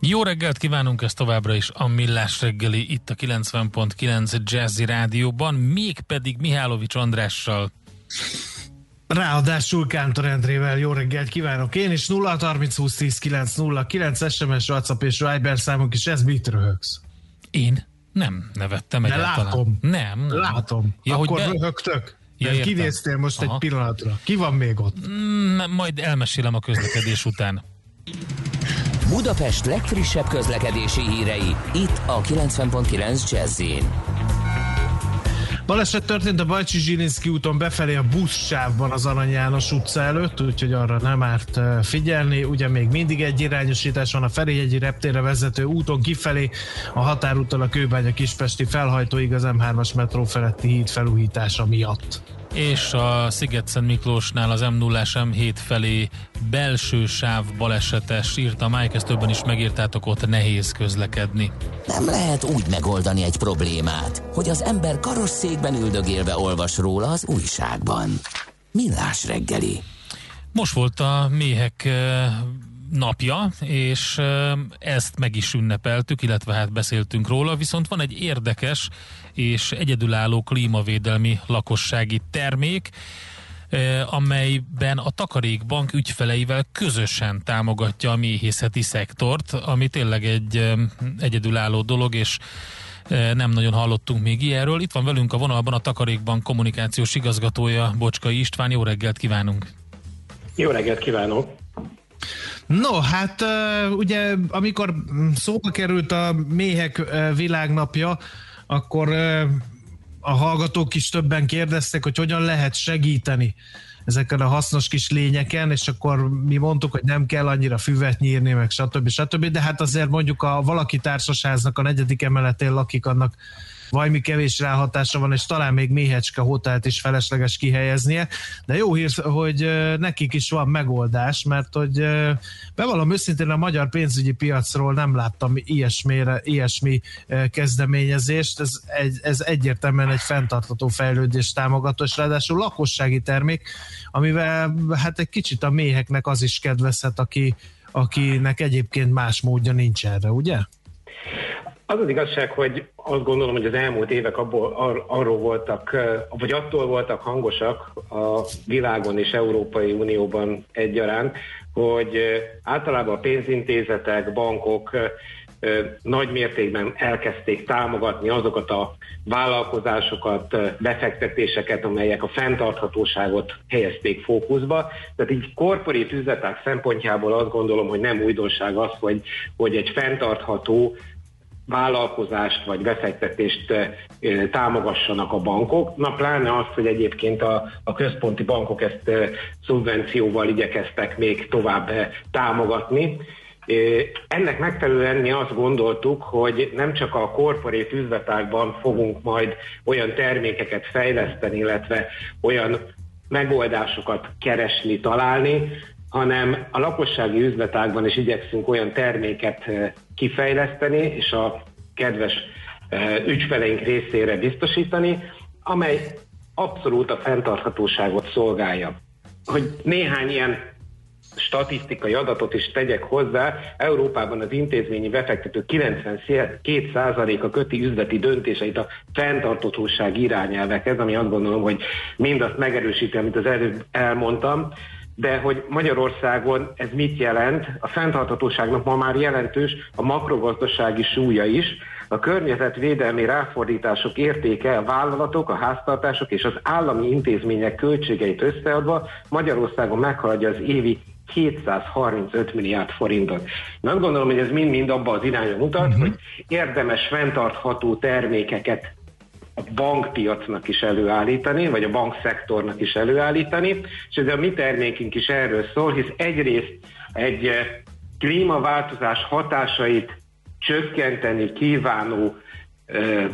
Jó reggelt kívánunk ezt továbbra is a Millás reggeli itt a 90.9 Jazzy Rádióban, mégpedig Mihálovics Andrással. Ráadásul Kántor Endrével jó reggelt kívánok én is 0 30 20 10 9 0 9 SMS, WhatsApp és Viber számunk is, ez mit röhögsz? Én nem nevettem De egyáltalán. látom. Nem. nem. Látom. Ja, Akkor hogy be- röhögtök? Ja, Ja, értem. Kinéztél most Aha. egy pillanatra. Ki van még ott? Mm, majd elmesélem a közlekedés után. Budapest legfrissebb közlekedési hírei, itt a 90.9 jazz Baleset történt a Bajcsi Zsilinszki úton befelé a buszsávban az Arany János utca előtt, úgyhogy arra nem árt figyelni. Ugye még mindig egy irányosítás van a Ferihegyi reptérre vezető úton kifelé, a határúttal a Kőbánya Kispesti felhajtóig az M3-as metró feletti híd felújítása miatt. És a Sziget-Szent Miklósnál az M0-as M7 felé belső sáv balesetes, írta Mike, ezt többen is megírtátok, ott nehéz közlekedni. Nem lehet úgy megoldani egy problémát, hogy az ember karosszékben üldögélve olvas róla az újságban. Millás reggeli. Most volt a méhek eh, napja, és ezt meg is ünnepeltük, illetve hát beszéltünk róla, viszont van egy érdekes és egyedülálló klímavédelmi lakossági termék, amelyben a Takarékbank ügyfeleivel közösen támogatja a méhészeti szektort, ami tényleg egy egyedülálló dolog, és nem nagyon hallottunk még ilyenről. Itt van velünk a vonalban a Takarékbank kommunikációs igazgatója, Bocskai István. Jó reggelt kívánunk! Jó reggelt kívánok! No, hát ugye amikor szóba került a méhek világnapja, akkor a hallgatók is többen kérdeztek, hogy hogyan lehet segíteni ezeken a hasznos kis lényeken, és akkor mi mondtuk, hogy nem kell annyira füvet nyírni, meg stb. stb. De hát azért mondjuk a valaki társasháznak a negyedik emeletén lakik, annak valami kevés ráhatása van, és talán még méhecske hotelt is felesleges kihelyeznie, de jó hír, hogy nekik is van megoldás, mert hogy bevallom őszintén a magyar pénzügyi piacról nem láttam ilyesmire, ilyesmi kezdeményezést, ez, egy, ez egyértelműen egy fenntartató fejlődés támogató, és ráadásul lakossági termék, amivel hát egy kicsit a méheknek az is kedvezhet, aki, akinek egyébként más módja nincs erre, ugye? Az az igazság, hogy azt gondolom, hogy az elmúlt évek abból, ar, arról voltak, vagy attól voltak hangosak a világon és Európai Unióban egyaránt, hogy általában a pénzintézetek, bankok nagy mértékben elkezdték támogatni azokat a vállalkozásokat, befektetéseket, amelyek a fenntarthatóságot helyezték fókuszba. Tehát így korporét üzletek szempontjából azt gondolom, hogy nem újdonság az, hogy, hogy egy fenntartható vállalkozást vagy befektetést eh, eh, támogassanak a bankok. Na pláne azt, hogy egyébként a, a központi bankok ezt eh, szubvencióval igyekeztek még tovább támogatni. Ennek megfelelően mi azt gondoltuk, hogy nem csak a korporét üzletákban fogunk majd olyan termékeket fejleszteni, illetve olyan megoldásokat keresni, találni, hanem a lakossági üzletágban is igyekszünk olyan terméket eh, kifejleszteni, és a kedves eh, ügyfeleink részére biztosítani, amely abszolút a fenntarthatóságot szolgálja. Hogy néhány ilyen statisztikai adatot is tegyek hozzá, Európában az intézményi befektető 92%-a köti üzleti döntéseit a fenntartatóság irányelvekhez, ami azt gondolom, hogy mindazt megerősíti, amit az előbb elmondtam, de hogy Magyarországon ez mit jelent? A fenntarthatóságnak ma már jelentős a makrogazdasági súlya is, a környezetvédelmi ráfordítások értéke a vállalatok, a háztartások és az állami intézmények költségeit összeadva Magyarországon meghaladja az évi 235 milliárd forintot. Na, azt gondolom, hogy ez mind-mind abba az irányba mutat, uh-huh. hogy érdemes fenntartható termékeket a bankpiacnak is előállítani, vagy a bankszektornak is előállítani, és ez a mi termékünk is erről szól, hisz egyrészt egy eh, klímaváltozás hatásait csökkenteni kívánó ö,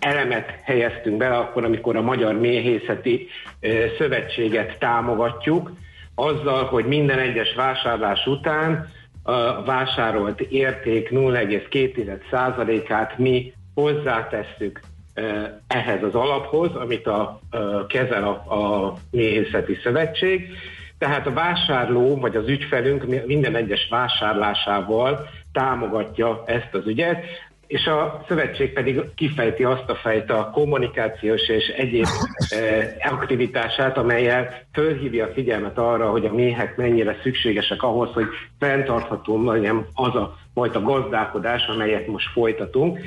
elemet helyeztünk bele akkor, amikor a Magyar Méhészeti Szövetséget támogatjuk, azzal, hogy minden egyes vásárlás után a vásárolt érték 0,2%-át mi hozzátesszük ehhez az alaphoz, amit a, a kezel a, a Méhészeti Szövetség. Tehát a vásárló vagy az ügyfelünk minden egyes vásárlásával támogatja ezt az ügyet és a szövetség pedig kifejti azt a fajta kommunikációs és egyéb eh, aktivitását, amelyel fölhívja a figyelmet arra, hogy a méhek mennyire szükségesek ahhoz, hogy fenntartható legyen az a fajta gazdálkodás, amelyet most folytatunk.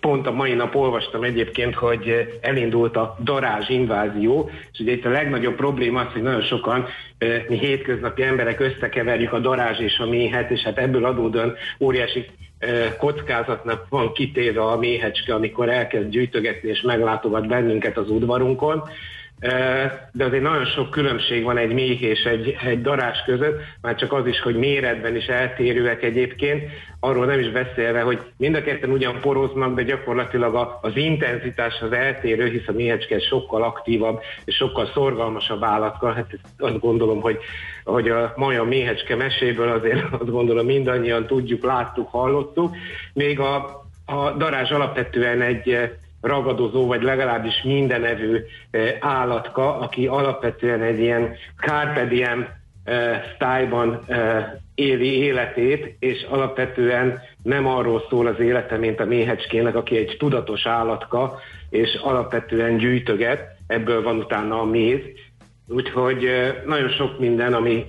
Pont a mai nap olvastam egyébként, hogy elindult a darázs invázió, és ugye itt a legnagyobb probléma az, hogy nagyon sokan mi hétköznapi emberek összekeverjük a darázs és a méhet, és hát ebből adódóan óriási kockázatnak van kitéve a méhecske, amikor elkezd gyűjtögetni és meglátogat bennünket az udvarunkon, de azért nagyon sok különbség van egy méh és egy, egy darás között, már csak az is, hogy méretben is eltérőek egyébként, arról nem is beszélve, hogy mind a ketten ugyan poroznak, de gyakorlatilag az intenzitás az eltérő, hisz a méhecske sokkal aktívabb és sokkal szorgalmasabb állatka. Hát azt gondolom, hogy, hogy a mai a méhecske meséből azért azt gondolom mindannyian tudjuk, láttuk, hallottuk. Még a, a darázs alapvetően egy ragadozó, vagy legalábbis mindenevő állatka, aki alapvetően egy ilyen carpe diem sztályban éli életét, és alapvetően nem arról szól az élete, mint a méhecskének, aki egy tudatos állatka, és alapvetően gyűjtöget, ebből van utána a méz, Úgyhogy nagyon sok minden, ami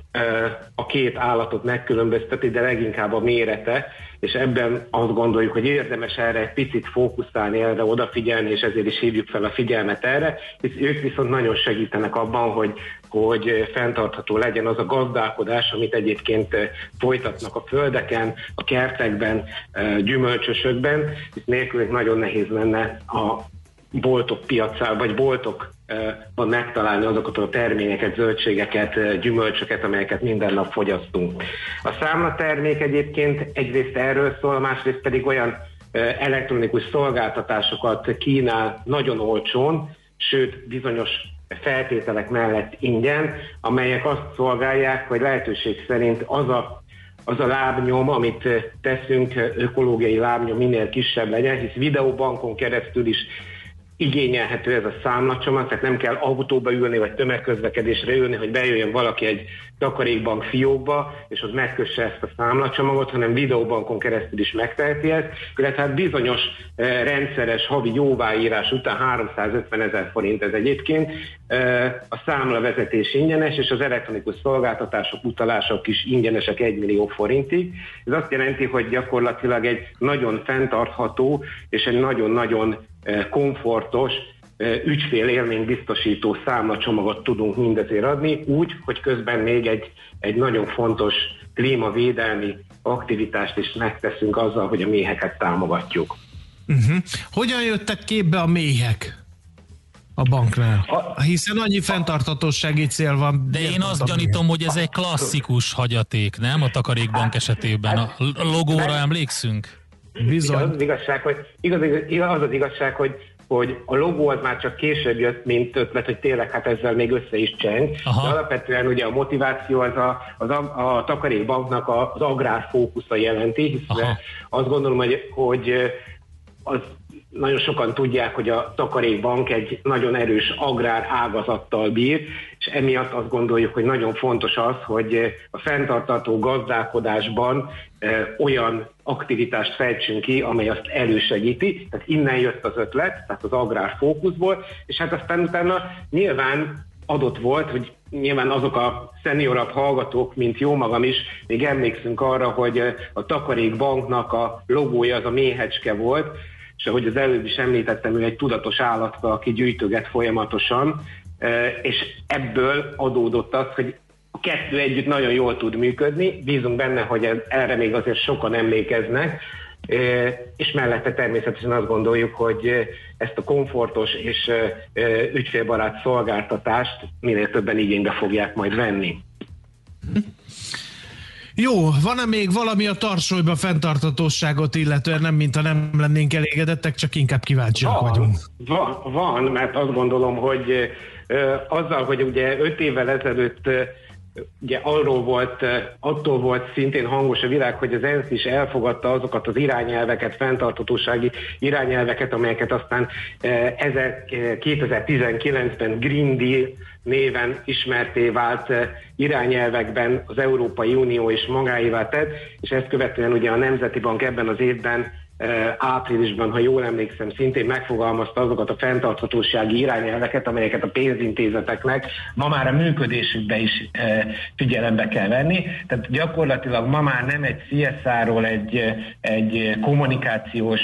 a két állatot megkülönbözteti, de leginkább a mérete, és ebben azt gondoljuk, hogy érdemes erre egy picit fókuszálni, erre odafigyelni, és ezért is hívjuk fel a figyelmet erre, és ők viszont nagyon segítenek abban, hogy, hogy fenntartható legyen az a gazdálkodás, amit egyébként folytatnak a földeken, a kertekben, gyümölcsösökben, és nélkülük nagyon nehéz lenne a boltok piacán, vagy boltok van megtalálni azokat a terményeket, zöldségeket, gyümölcsöket, amelyeket minden nap fogyasztunk. A számlatermék egyébként egyrészt erről szól, másrészt pedig olyan elektronikus szolgáltatásokat kínál nagyon olcsón, sőt bizonyos feltételek mellett ingyen, amelyek azt szolgálják, hogy lehetőség szerint az a az a lábnyom, amit teszünk, ökológiai lábnyom minél kisebb legyen, hisz videóbankon keresztül is igényelhető ez a számlacsomag, tehát nem kell autóba ülni, vagy tömegközlekedésre ülni, hogy bejöjjön valaki egy takarékbank fiókba, és az megkösse ezt a számlacsomagot, hanem videóbankon keresztül is megteheti ezt, illetve hát bizonyos eh, rendszeres havi jóváírás után 350 ezer forint ez egyébként, a számlavezetés ingyenes, és az elektronikus szolgáltatások, utalások is ingyenesek 1 millió forintig. Ez azt jelenti, hogy gyakorlatilag egy nagyon fenntartható és egy nagyon-nagyon komfortos, ügyfél élmény biztosító számlacsomagot tudunk mindezért adni, úgy, hogy közben még egy, egy nagyon fontos klímavédelmi aktivitást is megteszünk azzal, hogy a méheket támogatjuk. Uh-huh. Hogyan jöttek képbe a méhek? A banknál. A, Hiszen annyi fenntartatósági cél van. De én azt gyanítom, hogy ez egy klasszikus hagyaték, nem? A takarékbank esetében. A logóra emlékszünk? Bizony. Az, az igazság, hogy, igaz, igaz, az az igazság, hogy hogy a logó az már csak később jött, mint ötlet, hogy tényleg hát ezzel még össze is cseng. Aha. De alapvetően ugye a motiváció az a, az a, a takarékbanknak az agrár fókusza jelenti, hiszen azt gondolom, hogy, hogy az nagyon sokan tudják, hogy a takarékbank egy nagyon erős agrár ágazattal bír, és emiatt azt gondoljuk, hogy nagyon fontos az, hogy a fenntartató gazdálkodásban olyan aktivitást fejtsünk ki, amely azt elősegíti. Tehát innen jött az ötlet, tehát az agrár fókuszból, és hát aztán utána nyilván adott volt, hogy nyilván azok a szeniorabb hallgatók, mint jó magam is, még emlékszünk arra, hogy a Takarékbanknak a logója az a méhecske volt, és ahogy az előbb is említettem, ő egy tudatos állatka, aki gyűjtöget folyamatosan, és ebből adódott az, hogy a kettő együtt nagyon jól tud működni, bízunk benne, hogy erre még azért sokan emlékeznek, és mellette természetesen azt gondoljuk, hogy ezt a komfortos és ügyfélbarát szolgáltatást minél többen igénybe fogják majd venni. Jó, van-e még valami a tarsolyba fenntartatóságot illetően, nem mintha nem lennénk elégedettek, csak inkább kíváncsiak van, vagyunk. Van, van, mert azt gondolom, hogy azzal, hogy ugye öt évvel ezelőtt ugye arról volt, attól volt szintén hangos a világ, hogy az ENSZ is elfogadta azokat az irányelveket, fenntartatósági irányelveket, amelyeket aztán 2019-ben Green Deal néven ismerté vált irányelvekben az Európai Unió is magáévá tett, és ezt követően ugye a Nemzeti Bank ebben az évben áprilisban, ha jól emlékszem, szintén megfogalmazta azokat a fenntarthatósági irányelveket, amelyeket a pénzintézeteknek ma már a működésükbe is figyelembe kell venni. Tehát gyakorlatilag ma már nem egy CSR-ról, egy, egy kommunikációs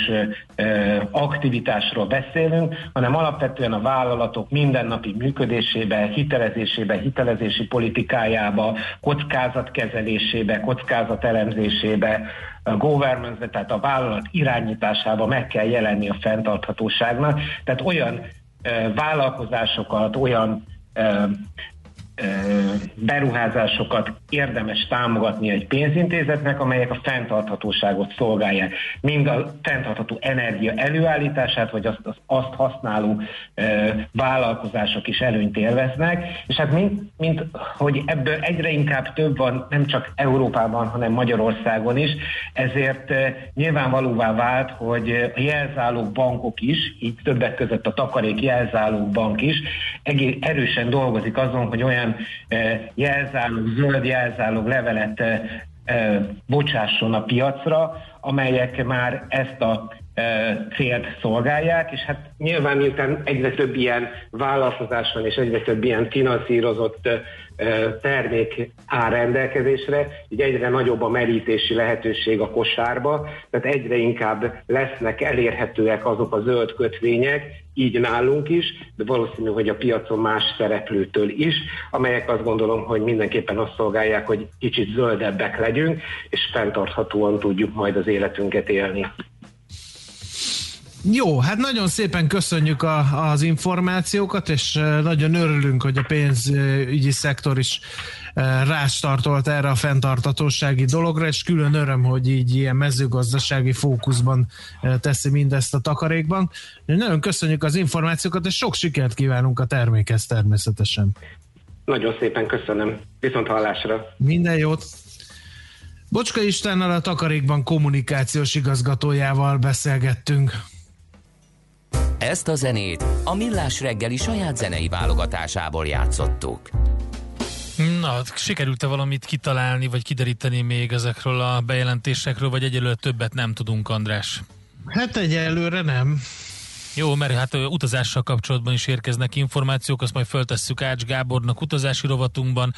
aktivitásról beszélünk, hanem alapvetően a vállalatok mindennapi működésébe, hitelezésébe, hitelezési politikájába, kockázatkezelésébe, kockázatelemzésébe, a governance tehát a vállalat irányításába meg kell jelenni a fenntarthatóságnak. Tehát olyan vállalkozásokat, olyan beruházásokat érdemes támogatni egy pénzintézetnek, amelyek a fenntarthatóságot szolgálják. Mind a fenntartható energia előállítását, vagy azt, azt, azt használó vállalkozások is előnyt élveznek, és hát mint, mint hogy ebből egyre inkább több van, nem csak Európában, hanem Magyarországon is, ezért nyilvánvalóvá vált, hogy a jelzálók bankok is, így többek között a takarék jelzálók bank is, egész erősen dolgozik azon, hogy olyan olyan jelzálog, zöld jelzálog levelet bocsásson a piacra, amelyek már ezt a célt szolgálják, és hát nyilván miután egyre több ilyen vállalkozás van, és egyre több ilyen finanszírozott termék áll rendelkezésre, így egyre nagyobb a merítési lehetőség a kosárba, tehát egyre inkább lesznek elérhetőek azok a zöld kötvények, így nálunk is, de valószínű, hogy a piacon más szereplőtől is, amelyek azt gondolom, hogy mindenképpen azt szolgálják, hogy kicsit zöldebbek legyünk, és fenntarthatóan tudjuk majd az életünket élni. Jó, hát nagyon szépen köszönjük a, az információkat, és nagyon örülünk, hogy a pénzügyi szektor is rástartolt erre a fenntartatósági dologra, és külön öröm, hogy így ilyen mezőgazdasági fókuszban teszi mindezt a takarékban. Nagyon köszönjük az információkat, és sok sikert kívánunk a termékhez természetesen. Nagyon szépen köszönöm. Viszont hallásra. Minden jót. Bocska Istennel a Takarékban kommunikációs igazgatójával beszélgettünk. Ezt a zenét a Millás reggeli saját zenei válogatásából játszottuk. Na, sikerült-e valamit kitalálni, vagy kideríteni még ezekről a bejelentésekről, vagy egyelőre többet nem tudunk, András? Hát egyelőre nem. Jó, mert hát utazással kapcsolatban is érkeznek információk, azt majd föltesszük Ács Gábornak utazási rovatunkban.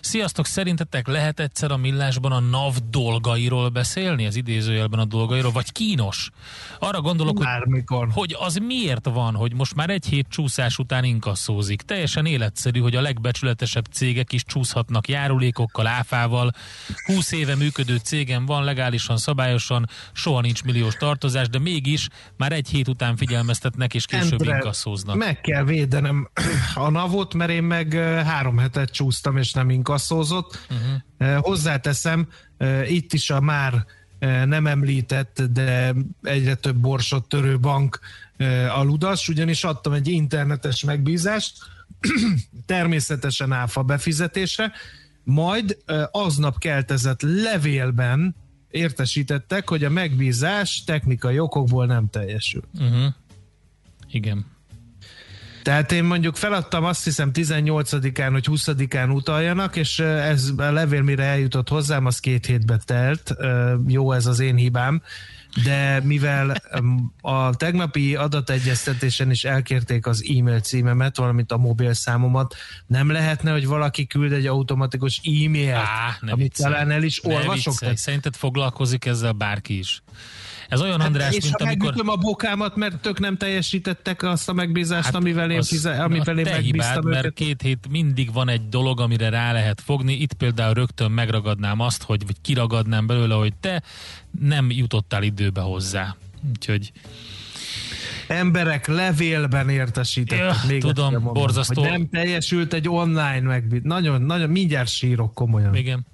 Sziasztok, szerintetek lehet egyszer a millásban a NAV dolgairól beszélni, az idézőjelben a dolgairól, vagy kínos? Arra gondolok, hogy, hogy az miért van, hogy most már egy hét csúszás után inkasszózik. Teljesen életszerű, hogy a legbecsületesebb cégek is csúszhatnak járulékokkal, áfával. 20 éve működő cégem van, legálisan, szabályosan, soha nincs milliós tartozás, de mégis már egy hét után figyelmeztetnek, és később Endre, inkasszóznak. Meg kell védenem a navot, mert én meg három hetet csúsztam, és nem inkasszóztam kasszózott. Uh-huh. Hozzáteszem, itt is a már nem említett, de egyre több borsot törő bank a Ludas, ugyanis adtam egy internetes megbízást, természetesen áfa befizetésre, majd aznap keltezett levélben értesítettek, hogy a megbízás technikai okokból nem teljesül. Uh-huh. Igen. Tehát én mondjuk feladtam azt hiszem 18-án, hogy 20-án utaljanak, és ez a levél mire eljutott hozzám, az két hétbe telt. Jó, ez az én hibám de mivel a tegnapi adategyeztetésen is elkérték az e-mail címemet, valamint a mobil számomat, nem lehetne, hogy valaki küld egy automatikus e-mailt, Á, amit viccelj. talán el is olvasok? Szerinted foglalkozik ezzel bárki is? Ez olyan, hát, András, és mint ha amikor... a bokámat, mert tök nem teljesítettek azt a megbízást, hát amivel én, fize... amivel én megbíztam hibád, őket. mert két hét mindig van egy dolog, amire rá lehet fogni. Itt például rögtön megragadnám azt, hogy vagy kiragadnám belőle, hogy te nem jutottál időbe hozzá. Úgyhogy emberek levélben értesítettek. Ja, még tudom, mondom, borzasztó. Hogy nem teljesült egy online megbízás. Nagyon, nagyon, mindjárt sírok komolyan. Igen.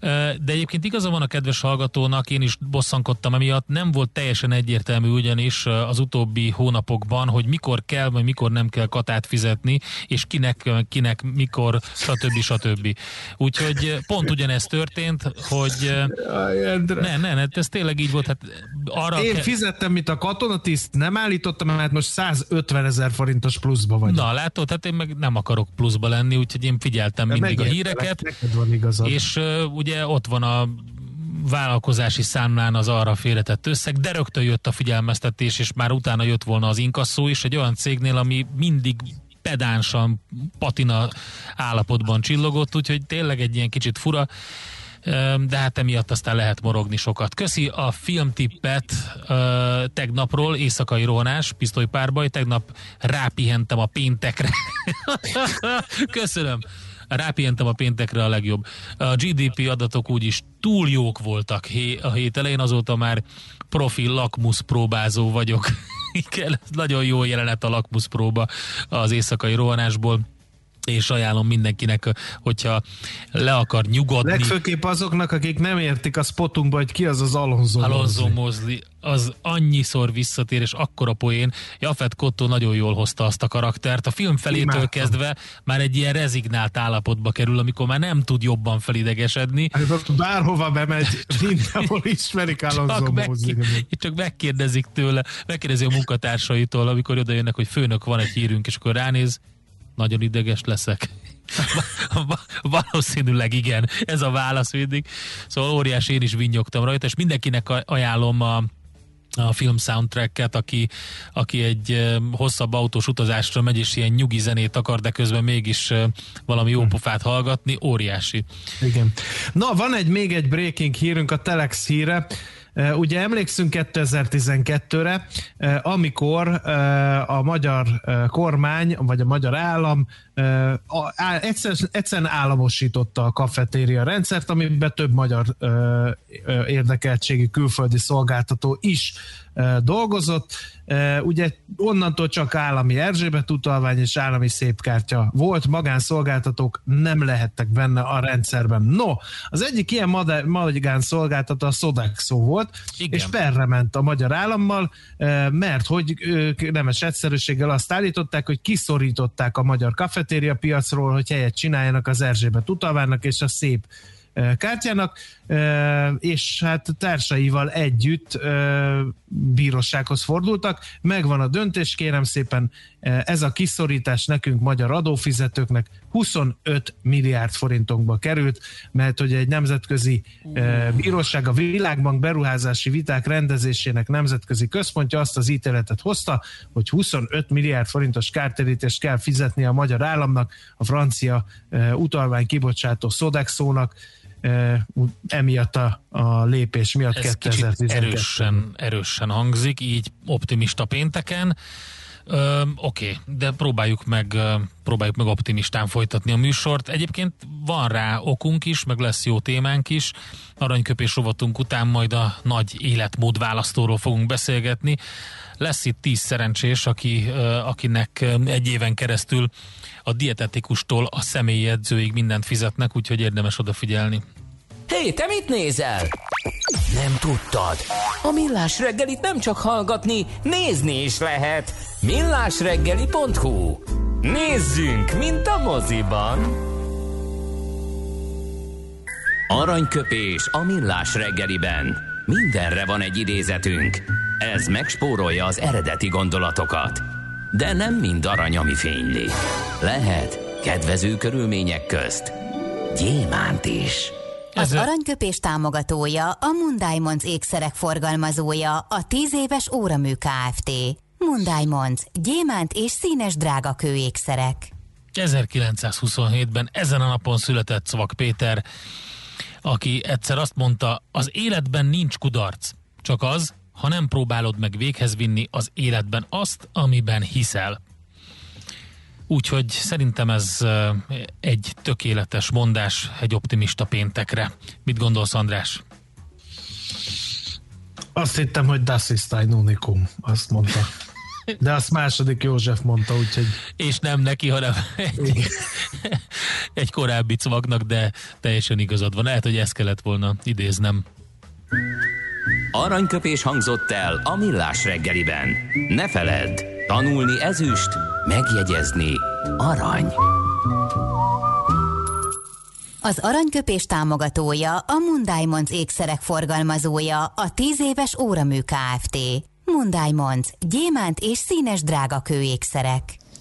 De egyébként igaza van a kedves hallgatónak, én is bosszankodtam emiatt, nem volt teljesen egyértelmű ugyanis az utóbbi hónapokban, hogy mikor kell, vagy mikor nem kell katát fizetni, és kinek, kinek, mikor, stb. stb. Úgyhogy pont ugyanezt történt, hogy ne, ne, ne, ez tényleg így volt. Hát arra Én fizettem, mint a katonatiszt, nem állítottam, mert most 150 ezer forintos pluszba vagy. Na, látod, hát én meg nem akarok pluszba lenni, úgyhogy én figyeltem De mindig a híreket. Van igazad. És ugye ott van a vállalkozási számlán az arra félretett összeg, de rögtön jött a figyelmeztetés, és már utána jött volna az inkasszó is egy olyan cégnél, ami mindig pedánsan, patina állapotban csillogott, úgyhogy tényleg egy ilyen kicsit fura de hát emiatt aztán lehet morogni sokat. Köszi a filmtippet tegnapról, éjszakai rohanás, pisztolypárbaj, tegnap rápihentem a péntekre. Köszönöm rápihentem a péntekre a legjobb. A GDP adatok úgyis túl jók voltak a hét elején, azóta már profil lakmusz próbázó vagyok. Nagyon jó jelenet a lakmusz próba az éjszakai rohanásból és ajánlom mindenkinek, hogyha le akar nyugodni. Legfőképp azoknak, akik nem értik a spotunkba, hogy ki az az Alonso Alonso Mosley. Az annyiszor visszatér, és akkora poén. Jafet Kotto nagyon jól hozta azt a karaktert. A film felétől Imádtam. kezdve már egy ilyen rezignált állapotba kerül, amikor már nem tud jobban felidegesedni. Hát bárhova bemegy, mindenhol ismerik Alonso csak, Mosley. csak megkérdezik tőle, megkérdezi a munkatársaitól, amikor oda jönnek, hogy főnök, van egy hírünk, és akkor ránéz, nagyon ideges leszek. Valószínűleg igen, ez a válasz mindig. Szóval óriás, én is vinnyogtam rajta, és mindenkinek ajánlom a a film soundtracket, aki, aki egy hosszabb autós utazásra megy, és ilyen nyugi zenét akar, de közben mégis valami jó hm. pofát hallgatni, óriási. Igen. Na, van egy még egy breaking hírünk, a Telex híre. Ugye emlékszünk 2012-re, amikor a magyar kormány, vagy a magyar állam egyszerűen államosította a kafetéria rendszert, amiben több magyar érdekeltségi külföldi szolgáltató is dolgozott. Ugye onnantól csak állami Erzsébet utalvány és állami szépkártya volt, magánszolgáltatók nem lehettek benne a rendszerben. No, az egyik ilyen magánszolgáltató a Sodexo volt, Igen. és perre ment a magyar állammal, mert hogy nemes egyszerűséggel azt állították, hogy kiszorították a magyar kafetéria piacról, hogy helyet csináljanak az Erzsébet utalványnak és a szép kártyának, és hát társaival együtt bírósághoz fordultak. Megvan a döntés, kérem szépen, ez a kiszorítás nekünk, magyar adófizetőknek 25 milliárd forintunkba került, mert hogy egy nemzetközi bíróság, a Világbank beruházási viták rendezésének nemzetközi központja azt az ítéletet hozta, hogy 25 milliárd forintos kártérítést kell fizetni a magyar államnak, a francia utalvány kibocsátó Sodexónak, emiatt a, a lépés miatt Ez 2012. erősen, erősen hangzik, így optimista pénteken. Oké, okay, de próbáljuk meg, próbáljuk meg optimistán folytatni a műsort. Egyébként van rá okunk is, meg lesz jó témánk is. Aranyköpés rovatunk után majd a nagy életmód választóról fogunk beszélgetni. Lesz itt tíz szerencsés, aki, akinek egy éven keresztül a dietetikustól a személyi edzőig mindent fizetnek, úgyhogy érdemes odafigyelni. Hé, hey, te mit nézel? Nem tudtad? A Millás reggelit nem csak hallgatni, nézni is lehet. millásreggeli.hu Nézzünk, mint a moziban! Aranyköpés a Millás reggeliben. Mindenre van egy idézetünk. Ez megspórolja az eredeti gondolatokat. De nem mind arany, ami fényli. Lehet kedvező körülmények közt gyémánt is. Az aranyköpés támogatója a Mundiamonds ékszerek forgalmazója, a 10 éves óramű Kft. Mundiamonds, gyémánt és színes drága kőékszerek. 1927-ben ezen a napon született Szvak Péter, aki egyszer azt mondta, az életben nincs kudarc, csak az, ha nem próbálod meg véghez vinni az életben azt, amiben hiszel. Úgyhogy szerintem ez egy tökéletes mondás egy optimista péntekre. Mit gondolsz, András? Azt hittem, hogy Das ist ein Unikum, azt mondta. De azt második József mondta, úgyhogy... És nem neki, hanem egy, egy korábbi cvaknak, de teljesen igazad van. Lehet, hogy ezt kellett volna idéznem. Aranyköpés hangzott el a millás reggeliben. Ne feledd, tanulni ezüst, megjegyezni arany. Az aranyköpés támogatója a Mundiamonds ékszerek forgalmazója a 10 éves óramű Kft. Mundiamonds. Gyémánt és színes drágakő ékszerek.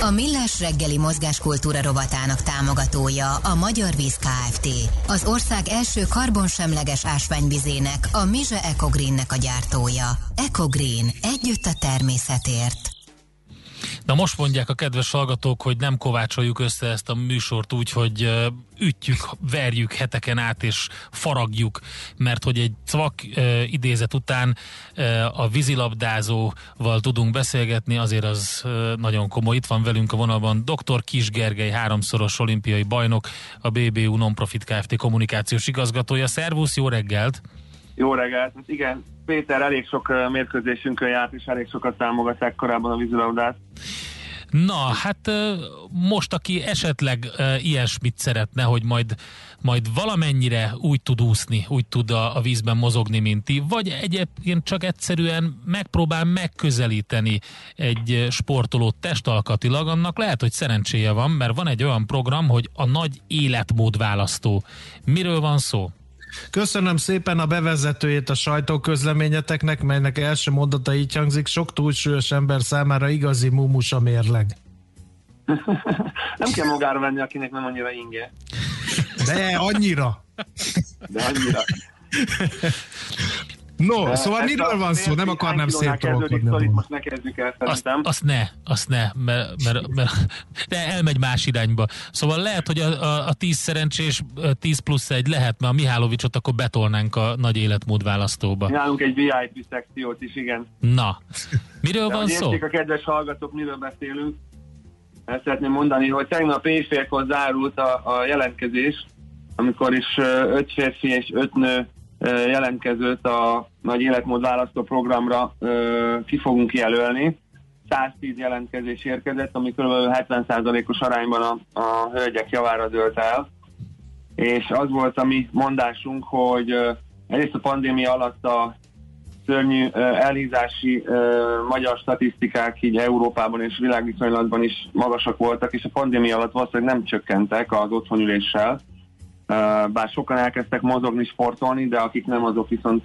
A Millás reggeli mozgáskultúra rovatának támogatója a Magyar Víz Kft. Az ország első karbonsemleges ásványvizének, a Mize Ecogreennek a gyártója. Ecogreen. Együtt a természetért. Na most mondják a kedves hallgatók, hogy nem kovácsoljuk össze ezt a műsort úgy, hogy ütjük, verjük heteken át és faragjuk, mert hogy egy cvak idézet után a vízilabdázóval tudunk beszélgetni, azért az nagyon komoly. Itt van velünk a vonalban dr. Kis Gergely, háromszoros olimpiai bajnok, a BBU Nonprofit Kft. kommunikációs igazgatója. Szervusz, jó reggelt! Jó reggelt! Hát igen, Péter elég sok mérkőzésünkön járt, és elég sokat támogatták korábban a vízilabdát. Na, hát most, aki esetleg ilyesmit szeretne, hogy majd, majd valamennyire úgy tud úszni, úgy tud a, a vízben mozogni, mint ti, vagy egyébként csak egyszerűen megpróbál megközelíteni egy sportolót testalkatilag, annak lehet, hogy szerencséje van, mert van egy olyan program, hogy a nagy életmód választó. Miről van szó? Köszönöm szépen a bevezetőjét a sajtóközleményeteknek, melynek első mondata így hangzik, sok túlsúlyos ember számára igazi mumus a mérleg. nem kell magára venni, akinek nem annyira inge. De annyira. De annyira. No, szóval miről van szó? Nem akarnám szétolkodni. Most ne kezdjük el, azt, azt ne, azt ne, mert, mert, mert de elmegy más irányba. Szóval lehet, hogy a, a, a 10 szerencsés 10 plusz egy lehet, mert a Mihálovicsot akkor betolnánk a nagy életmód választóba. Nálunk egy VIP szekciót is, igen. Na, miről de van szó? a kedves hallgatók, miről beszélünk. Ezt szeretném mondani, hogy tegnap éjfélkor zárult a, a jelentkezés, amikor is öt férfi és öt nő jelentkezőt a nagy életmód programra ki fogunk jelölni. 110 jelentkezés érkezett, ami kb. 70%-os arányban a, a hölgyek javára dőlt el. És az volt a mi mondásunk, hogy egyrészt a pandémia alatt a szörnyű elhízási magyar statisztikák így Európában és világviszonylatban is magasak voltak, és a pandémia alatt valószínűleg nem csökkentek az otthonüléssel bár sokan elkezdtek mozogni, sportolni, de akik nem, azok viszont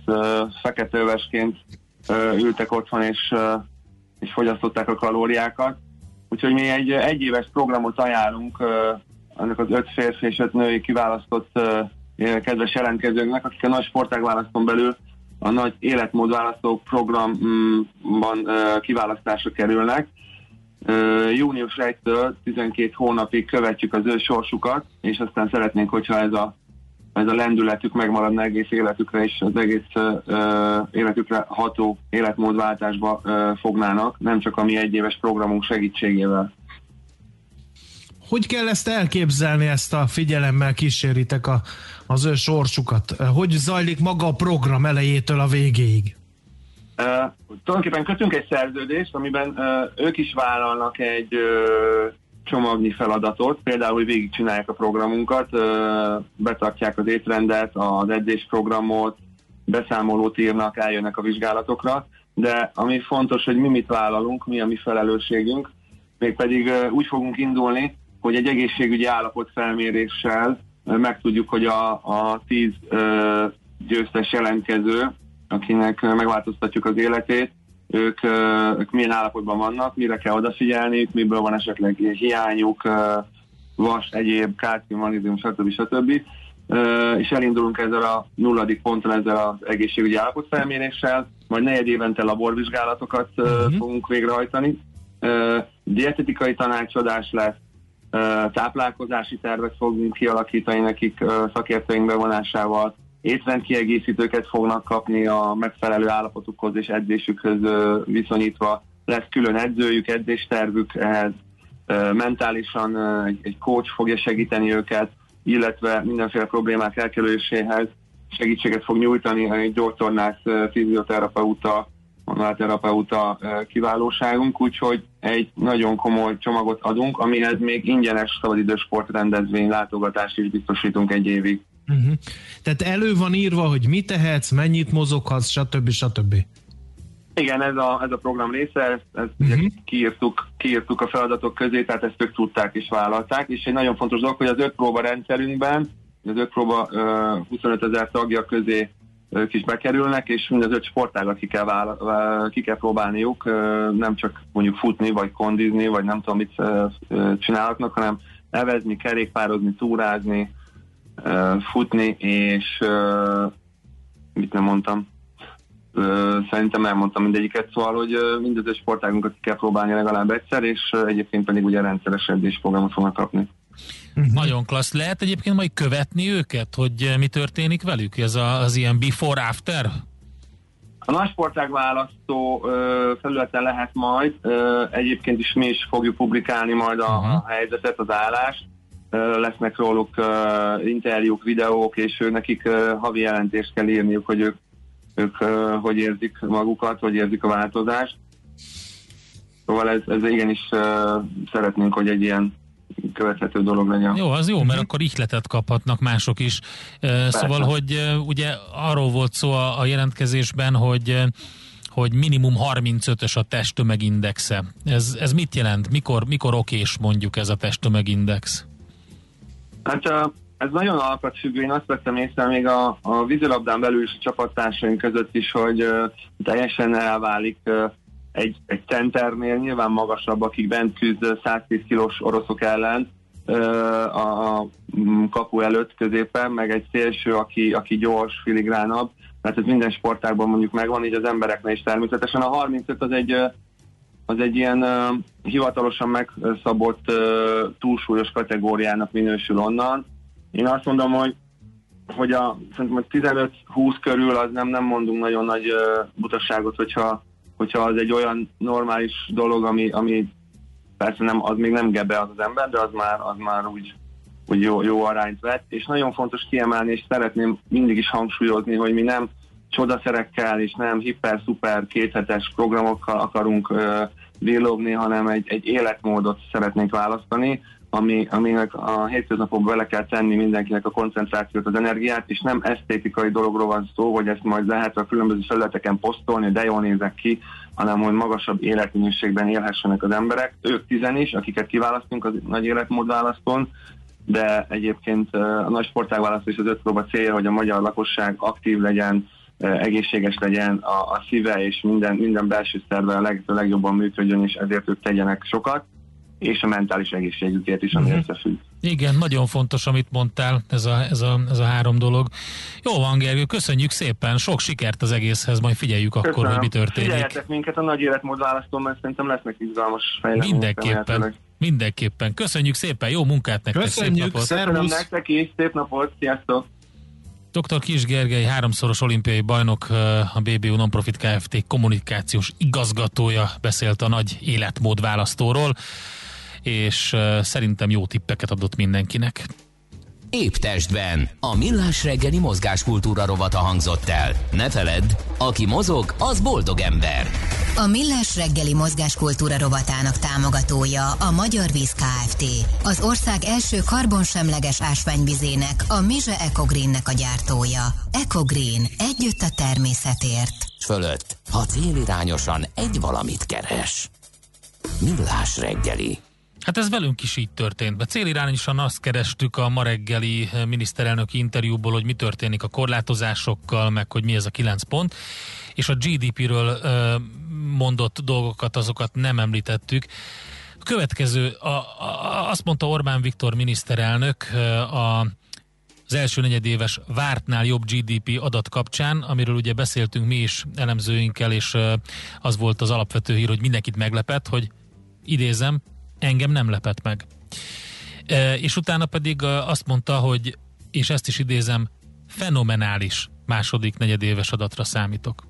feketővesként ültek otthon és, és fogyasztották a kalóriákat. Úgyhogy mi egy egyéves programot ajánlunk annak az öt férfi és öt női kiválasztott kedves jelentkezőknek, akik a nagy sportágválaszton belül a nagy életmódválasztó programban kiválasztásra kerülnek június 1-től 12 hónapig követjük az ő sorsukat, és aztán szeretnénk, hogyha ez a, ez a lendületük megmaradna egész életükre, és az egész uh, életükre ható életmódváltásba uh, fognának, nem csak a mi egyéves programunk segítségével. Hogy kell ezt elképzelni, ezt a figyelemmel kíséritek a, az ő sorsukat? Hogy zajlik maga a program elejétől a végéig? Uh, tulajdonképpen kötünk egy szerződést, amiben uh, ők is vállalnak egy uh, csomagnyi feladatot, például, hogy végigcsinálják a programunkat, uh, betartják az étrendet, az edzésprogramot, beszámolót írnak, eljönnek a vizsgálatokra, de ami fontos, hogy mi mit vállalunk, mi a mi felelősségünk, mégpedig uh, úgy fogunk indulni, hogy egy egészségügyi állapot felméréssel uh, megtudjuk, hogy a, a tíz uh, győztes jelentkező akinek megváltoztatjuk az életét, ők, ők milyen állapotban vannak, mire kell odafigyelni, miből van esetleg hiányuk, vas, egyéb, kálcium, magnézium, stb. stb. És elindulunk ezzel a nulladik ponton ezzel az egészségügyi állapotfelméréssel, majd negyed évente laborvizsgálatokat uh-huh. fogunk végrehajtani. Dietetikai tanácsadás lesz, táplálkozási tervet fogunk kialakítani nekik szakértőink bevonásával, étrendkiegészítőket fognak kapni a megfelelő állapotukhoz és edzésükhöz viszonyítva, lesz külön edzőjük, edzéstervük ehhez, mentálisan egy, coach fogja segíteni őket, illetve mindenféle problémák elkerüléséhez segítséget fog nyújtani egy gyógytornász, fizioterapeuta, manuálterapeuta kiválóságunk, úgyhogy egy nagyon komoly csomagot adunk, amihez még ingyenes szabadidős sportrendezvény látogatást is biztosítunk egy évig. Uh-huh. Tehát elő van írva, hogy mit tehetsz, mennyit mozoghatsz, stb. stb. Igen, ez a, ez a program része, ezt, ezt uh-huh. kiírtuk, kiírtuk a feladatok közé, tehát ezt ők tudták és vállalták, és egy nagyon fontos dolog, hogy az öt próba rendszerünkben, az öt próba uh, 25 ezer tagja közé ők is bekerülnek, és mind az öt sportágat ki kell, vála, ki kell próbálniuk, nem csak mondjuk futni, vagy kondizni, vagy nem tudom mit csinálhatnak, hanem nevezni, kerékpározni, túrázni, futni, és mit nem mondtam, szerintem elmondtam mindegyiket, szóval, hogy mindező sportágunkat ki kell próbálni legalább egyszer, és egyébként pedig ugye rendszeres edzésprogramot fognak kapni. Uh-huh. Nagyon klassz. Lehet egyébként majd követni őket, hogy mi történik velük? Ez a, az ilyen before-after? A nagy sportág választó felületen lehet majd, ö, egyébként is mi is fogjuk publikálni majd a, uh-huh. a helyzetet, az állást. Lesznek róluk interjúk, videók, és ő nekik havi jelentést kell írniuk, hogy ők ők hogy érzik magukat, hogy érzik a változást. Szóval ez, ez igenis szeretnénk, hogy egy ilyen követhető dolog legyen. Jó, az jó, mert akkor ihletet kaphatnak mások is. Persze. Szóval, hogy ugye arról volt szó a, a jelentkezésben, hogy hogy minimum 35-ös a testtömegindexe. Ez, ez mit jelent? Mikor, mikor okés mondjuk ez a testtömegindex? Hát ez nagyon alkatfüggő, én azt vettem észre még a, a vízilabdán belül is a csapattársaink között is, hogy teljesen elválik egy, egy centernél nyilván magasabb, akik bent küzd 110 kilós oroszok ellen a, a kapu előtt középen, meg egy szélső, aki, aki gyors, filigránabb. Tehát ez minden sportágban mondjuk megvan, így az embereknek is természetesen. A 35 az egy az egy ilyen uh, hivatalosan megszabott uh, túlsúlyos kategóriának minősül onnan, én azt mondom, hogy hogy a, szerintem 15-20 körül az nem, nem mondunk nagyon nagy uh, butaságot, hogyha, hogyha az egy olyan normális dolog, ami, ami persze nem, az még nem gebe az az ember, de az már, az már úgy, úgy jó, jó arányt vett, és nagyon fontos kiemelni, és szeretném mindig is hangsúlyozni, hogy mi nem csodaszerekkel és nem hiper-szuper kéthetes programokkal akarunk villogni, hanem egy, egy életmódot szeretnénk választani, ami, aminek a hétköznapokban bele kell tenni mindenkinek a koncentrációt, az energiát, és nem esztétikai dologról van szó, hogy ezt majd lehet a különböző felületeken posztolni, de jól nézek ki, hanem hogy magasabb életminőségben élhessenek az emberek. Ők tizen is, akiket kiválasztunk az nagy életmódválasztón, de egyébként a nagy sportágválasztó is az öt próba célja, hogy a magyar lakosság aktív legyen, egészséges legyen a, a szíve, és minden, minden belső szerve a leg, legjobban működjön, és ezért ők tegyenek sokat és a mentális egészségükért is, ami uh-huh. összefügg. Igen, nagyon fontos, amit mondtál, ez a, ez, a, ez a három dolog. Jó van, Gergő, köszönjük szépen, sok sikert az egészhez, majd figyeljük Köszönöm. akkor, hogy mi történik. Figyeljetek minket a nagy életmód választó, mert szerintem lesznek izgalmas fejlemények. Mindenképpen, mindenképpen. Köszönjük szépen, jó munkát nektek, Köszönjük, szép napot. Köszönöm nektek is, szép napot, sziasztok! Dr. Kis Gergely, háromszoros olimpiai bajnok, a BBU Nonprofit Kft. kommunikációs igazgatója beszélt a nagy életmód választóról és szerintem jó tippeket adott mindenkinek. Épp testben. A millás reggeli mozgáskultúra rovata hangzott el. Ne feledd, aki mozog, az boldog ember. A millás reggeli mozgáskultúra rovatának támogatója a Magyar Víz Kft. Az ország első karbonsemleges ásványvizének, a Mize Ecogreennek a gyártója. Ecogreen. Együtt a természetért. Fölött, ha célirányosan egy valamit keres. Millás reggeli. Hát ez velünk is így történt. Be célirányosan azt kerestük a ma reggeli eh, miniszterelnöki interjúból, hogy mi történik a korlátozásokkal, meg hogy mi ez a kilenc pont, és a GDP-ről eh, mondott dolgokat, azokat nem említettük. A következő, a, a, azt mondta Orbán Viktor miniszterelnök eh, a az első negyedéves vártnál jobb GDP adat kapcsán, amiről ugye beszéltünk mi is elemzőinkkel, és az volt az alapvető hír, hogy mindenkit meglepett, hogy idézem, engem nem lepett meg. És utána pedig azt mondta, hogy, és ezt is idézem, fenomenális második negyedéves adatra számítok.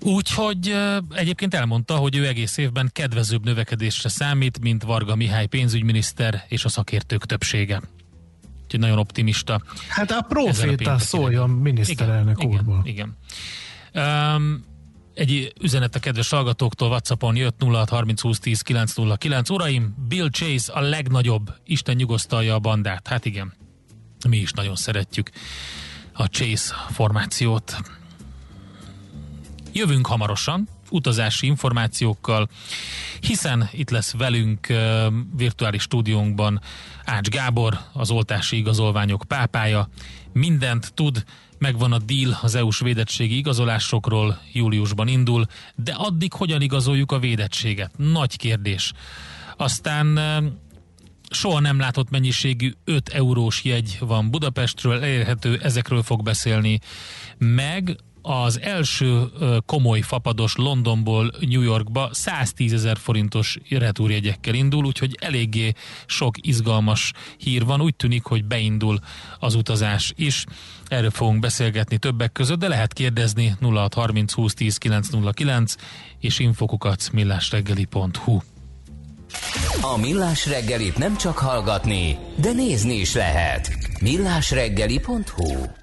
Úgyhogy egyébként elmondta, hogy ő egész évben kedvezőbb növekedésre számít, mint Varga Mihály pénzügyminiszter és a szakértők többsége. Úgyhogy nagyon optimista. Hát a proféta szóljon miniszterelnök igen, úrból. Igen. igen. Um, egy üzenet a kedves hallgatóktól Whatsappon jött 0630 20 10 909. Uraim, Bill Chase a legnagyobb, Isten nyugosztalja a bandát. Hát igen, mi is nagyon szeretjük a Chase formációt. Jövünk hamarosan, utazási információkkal, hiszen itt lesz velünk virtuális stúdiónkban Ács Gábor, az oltási igazolványok pápája, mindent tud, megvan a deal az EU-s védettségi igazolásokról, júliusban indul, de addig hogyan igazoljuk a védettséget? Nagy kérdés. Aztán soha nem látott mennyiségű 5 eurós jegy van Budapestről, elérhető, ezekről fog beszélni, meg az első komoly fapados Londonból New Yorkba 110 ezer forintos retúrjegyekkel indul, úgyhogy eléggé sok izgalmas hír van. Úgy tűnik, hogy beindul az utazás is. Erről fogunk beszélgetni többek között, de lehet kérdezni 0630 20 10 909 és infokukat millásreggeli.hu. A Millás reggelit nem csak hallgatni, de nézni is lehet. millásreggeli.hu